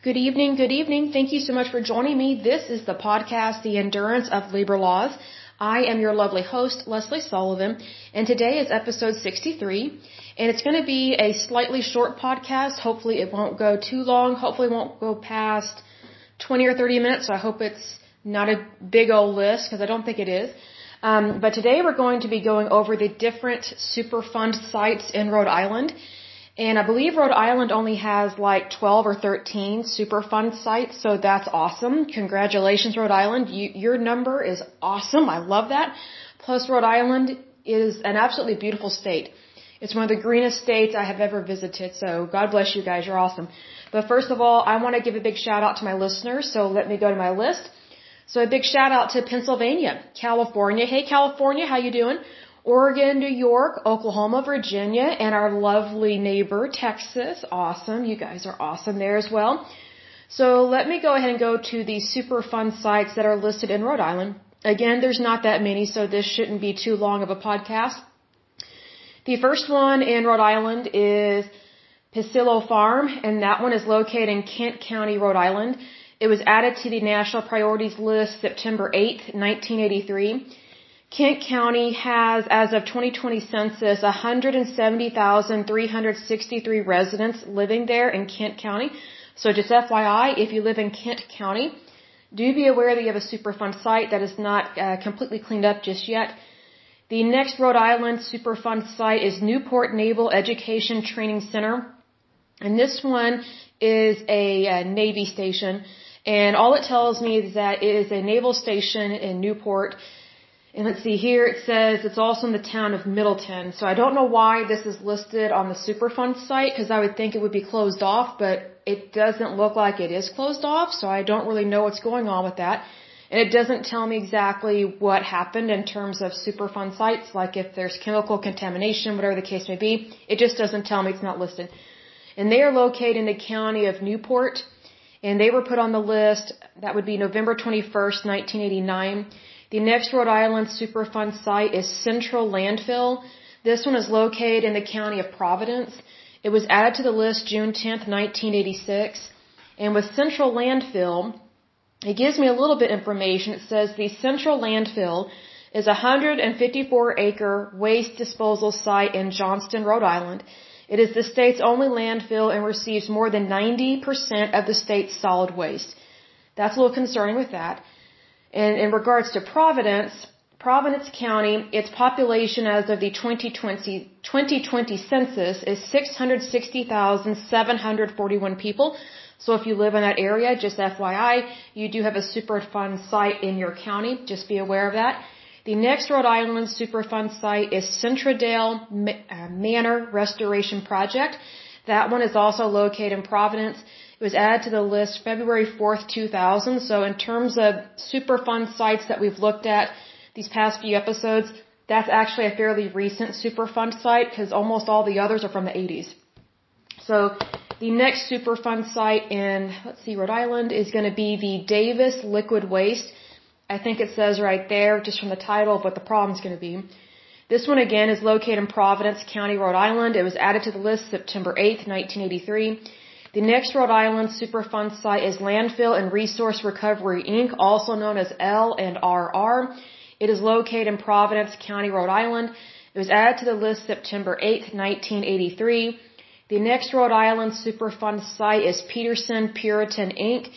Good evening, good evening. Thank you so much for joining me. This is the podcast, The Endurance of Labor Laws. I am your lovely host, Lesley Sullivan, and today is episode 63, and it's going to be a slightly short podcast. Hopefully it won't go too long. Hopefully it won't go past 20 or 30 minutes, so I hope it's not a big old list, because I don't think it is. Um, but today we're going to be going over the different Superfund sites in Rhode Island. And I believe Rhode Island only has like 12 or 13 Superfund sites, so that's awesome. Congratulations, Rhode Island. You, your number is awesome. I love that. Plus, Rhode Island is an absolutely beautiful state. It's one of the greenest states I have ever visited, so God bless you guys. You're awesome. But first of all, I want to give a big shout out to my listeners, so let me go to my list. So a big shout out to Pennsylvania, California. Hey California, how you doing? Oregon, New York, Oklahoma, Virginia, and our lovely neighbor, Texas. Awesome. You guys are awesome there as well. So let me go ahead and go to the Superfund sites that are listed in Rhode Island. Again, there's not that many, so this shouldn't be too long of a podcast. The first one in Rhode Island is Picillo Farm, and that one is located in Kent County, Rhode Island. It was added to the National Priorities List September 8, 1983. Kent County has, as of 2020 census, 170,363 residents living there in Kent County. So just FYI, if you live in Kent County, do be aware that you have a Superfund site that is not uh, completely cleaned up just yet. The next Rhode Island Superfund site is Newport Naval Education Training Center. And this one is a, a Navy station. And all it tells me is that it is a naval station in Newport. And let's see here, it says it's also in the town of Middletown. So I don't know why this is listed on the Superfund site because I would think it would be closed off, but it doesn't look like it is closed off. So I don't really know what's going on with that. And it doesn't tell me exactly what happened in terms of Superfund sites, like if there's chemical contamination, whatever the case may be. It just doesn't tell me it's not listed. And they are located in the county of Newport and they were put on the list. That would be November 21st, 1989. The next Rhode Island Superfund site is Central Landfill. This one is located in the county of Providence. It was added to the list June 10, 1986. And with Central Landfill, it gives me a little bit information. It says the Central Landfill is a 154 acre waste disposal site in Johnston, Rhode Island. It is the state's only landfill and receives more than 90% of the state's solid waste. That's a little concerning with that. And in regards to Providence, Providence County, its population as of the 2020, 2020 census is 660,741 people. So if you live in that area, just FYI, you do have a Superfund site in your county. Just be aware of that. The next Rhode Island Superfund site is Centredale uh, Manor Restoration Project. That one is also located in Providence. It was added to the list February 4th, 2000. So in terms of Superfund sites that we've looked at these past few episodes, that's actually a fairly recent Superfund site because almost all the others are from the 80s. So the next Superfund site in, let's see, Rhode Island is going to be the Davis Liquid Waste. I think it says right there, just from the title, of what the problem is going to be. This one again is located in Providence County, Rhode Island. It was added to the list September 8, 1983. The next Rhode Island Superfund site is Landfill and Resource Recovery Inc., also known as L and RR. It is located in Providence County, Rhode Island. It was added to the list September 8, 1983. The next Rhode Island Superfund site is Peterson Puritan Inc.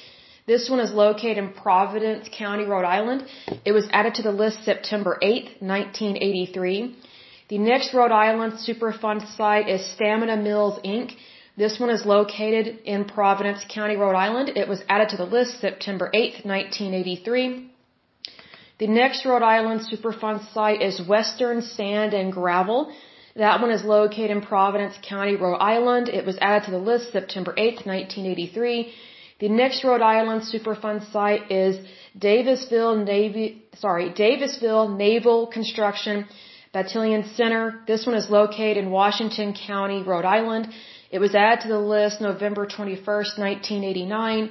This one is located in Providence County, Rhode Island. It was added to the list September 8, 1983. The next Rhode Island Superfund site is Stamina Mills Inc. This one is located in Providence County, Rhode Island. It was added to the list September 8, 1983. The next Rhode Island Superfund site is Western Sand and Gravel. That one is located in Providence County, Rhode Island. It was added to the list September 8, 1983. The next Rhode Island Superfund site is Davisville Navy, sorry, Davisville Naval Construction Battalion Center. This one is located in Washington County, Rhode Island. It was added to the list November 21st, 1989,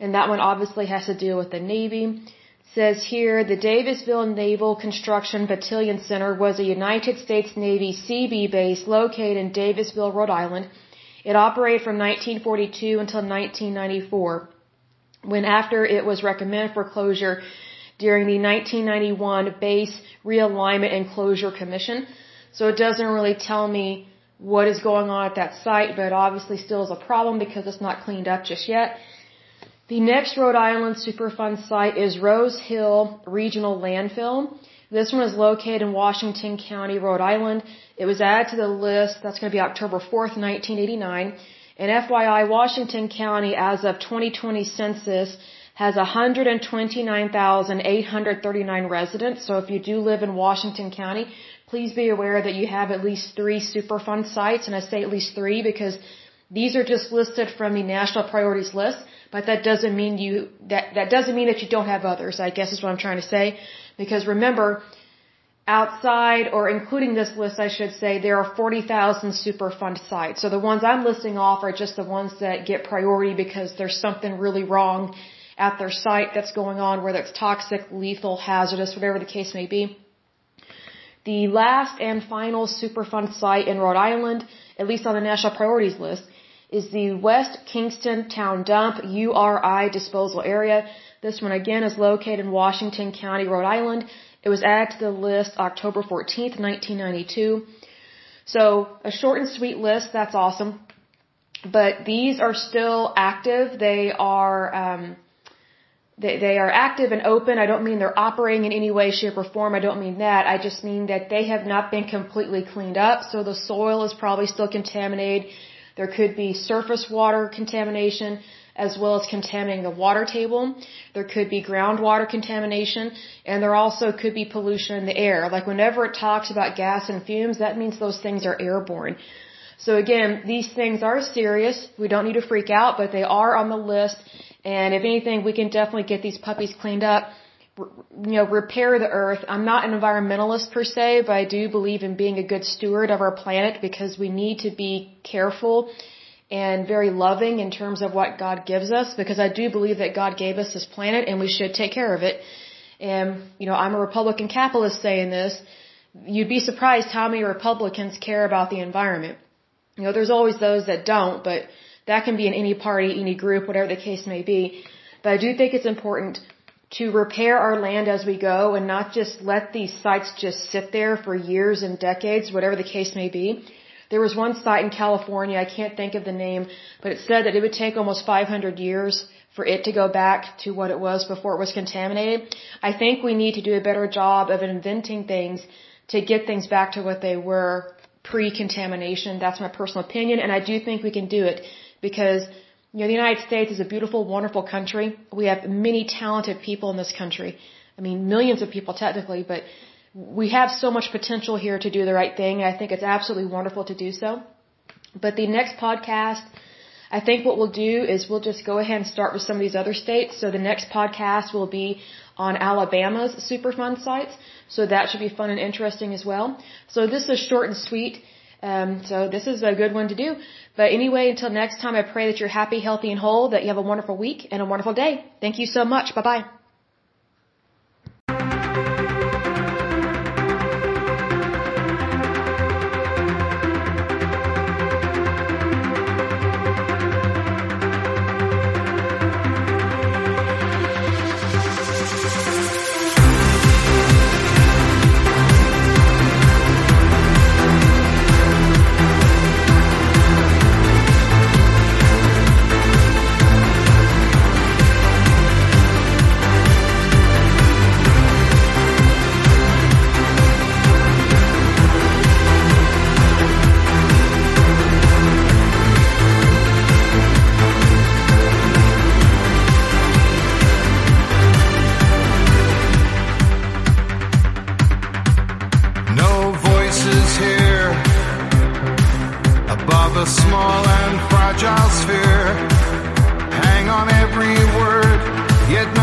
and that one obviously has to deal with the Navy. It says here, the Davisville Naval Construction Battalion Center was a United States Navy CB base located in Davisville, Rhode Island It operated from 1942 until 1994, when after it was recommended for closure during the 1991 Base Realignment and Closure Commission. So it doesn't really tell me what is going on at that site, but obviously still is a problem because it's not cleaned up just yet. The next Rhode Island Superfund site is Rose Hill Regional Landfill. This one is located in Washington County, Rhode Island. It was added to the list. That's going to be October 4th, 1989. And FYI, Washington County, as of 2020 census, has 129,839 residents. So if you do live in Washington County, please be aware that you have at least three Superfund sites. And I say at least three because these are just listed from the national priorities list. But that doesn't mean you, that, that doesn't mean that you don't have others, I guess is what I'm trying to say. Because remember, outside or including this list, I should say, there are 40,000 Superfund sites. So the ones I'm listing off are just the ones that get priority because there's something really wrong at their site that's going on, whether it's toxic, lethal, hazardous, whatever the case may be. The last and final Superfund site in Rhode Island, at least on the national priorities list, is the West Kingston Town Dump URI disposal area. This one again is located in Washington County, Rhode Island. It was added to the list October 14th, 1992. So a short and sweet list, that's awesome. But these are still active. They are, um, they, they are active and open. I don't mean they're operating in any way, shape, or form. I don't mean that. I just mean that they have not been completely cleaned up. So the soil is probably still contaminated. There could be surface water contamination as well as contaminating the water table. There could be groundwater contamination, and there also could be pollution in the air. Like whenever it talks about gas and fumes, that means those things are airborne. So again, these things are serious. We don't need to freak out, but they are on the list. And if anything, we can definitely get these puppies cleaned up. You know, repair the earth. I'm not an environmentalist per se, but I do believe in being a good steward of our planet because we need to be careful and very loving in terms of what God gives us because I do believe that God gave us this planet and we should take care of it. And, you know, I'm a Republican capitalist saying this. You'd be surprised how many Republicans care about the environment. You know, there's always those that don't, but that can be in any party, any group, whatever the case may be. But I do think it's important to repair our land as we go and not just let these sites just sit there for years and decades, whatever the case may be. There was one site in California, I can't think of the name, but it said that it would take almost 500 years for it to go back to what it was before it was contaminated. I think we need to do a better job of inventing things to get things back to what they were pre-contamination. That's my personal opinion, and I do think we can do it because you know the United States is a beautiful, wonderful country. We have many talented people in this country. I mean, millions of people technically, but we have so much potential here to do the right thing. and I think it's absolutely wonderful to do so. But the next podcast, I think what we'll do is we'll just go ahead and start with some of these other states. So the next podcast will be on Alabama's Superfund sites. So that should be fun and interesting as well. So this is short and sweet. Um, so this is a good one to do. But anyway, until next time, I pray that you're happy, healthy, and whole, that you have a wonderful week and a wonderful day. Thank you so much. Bye bye.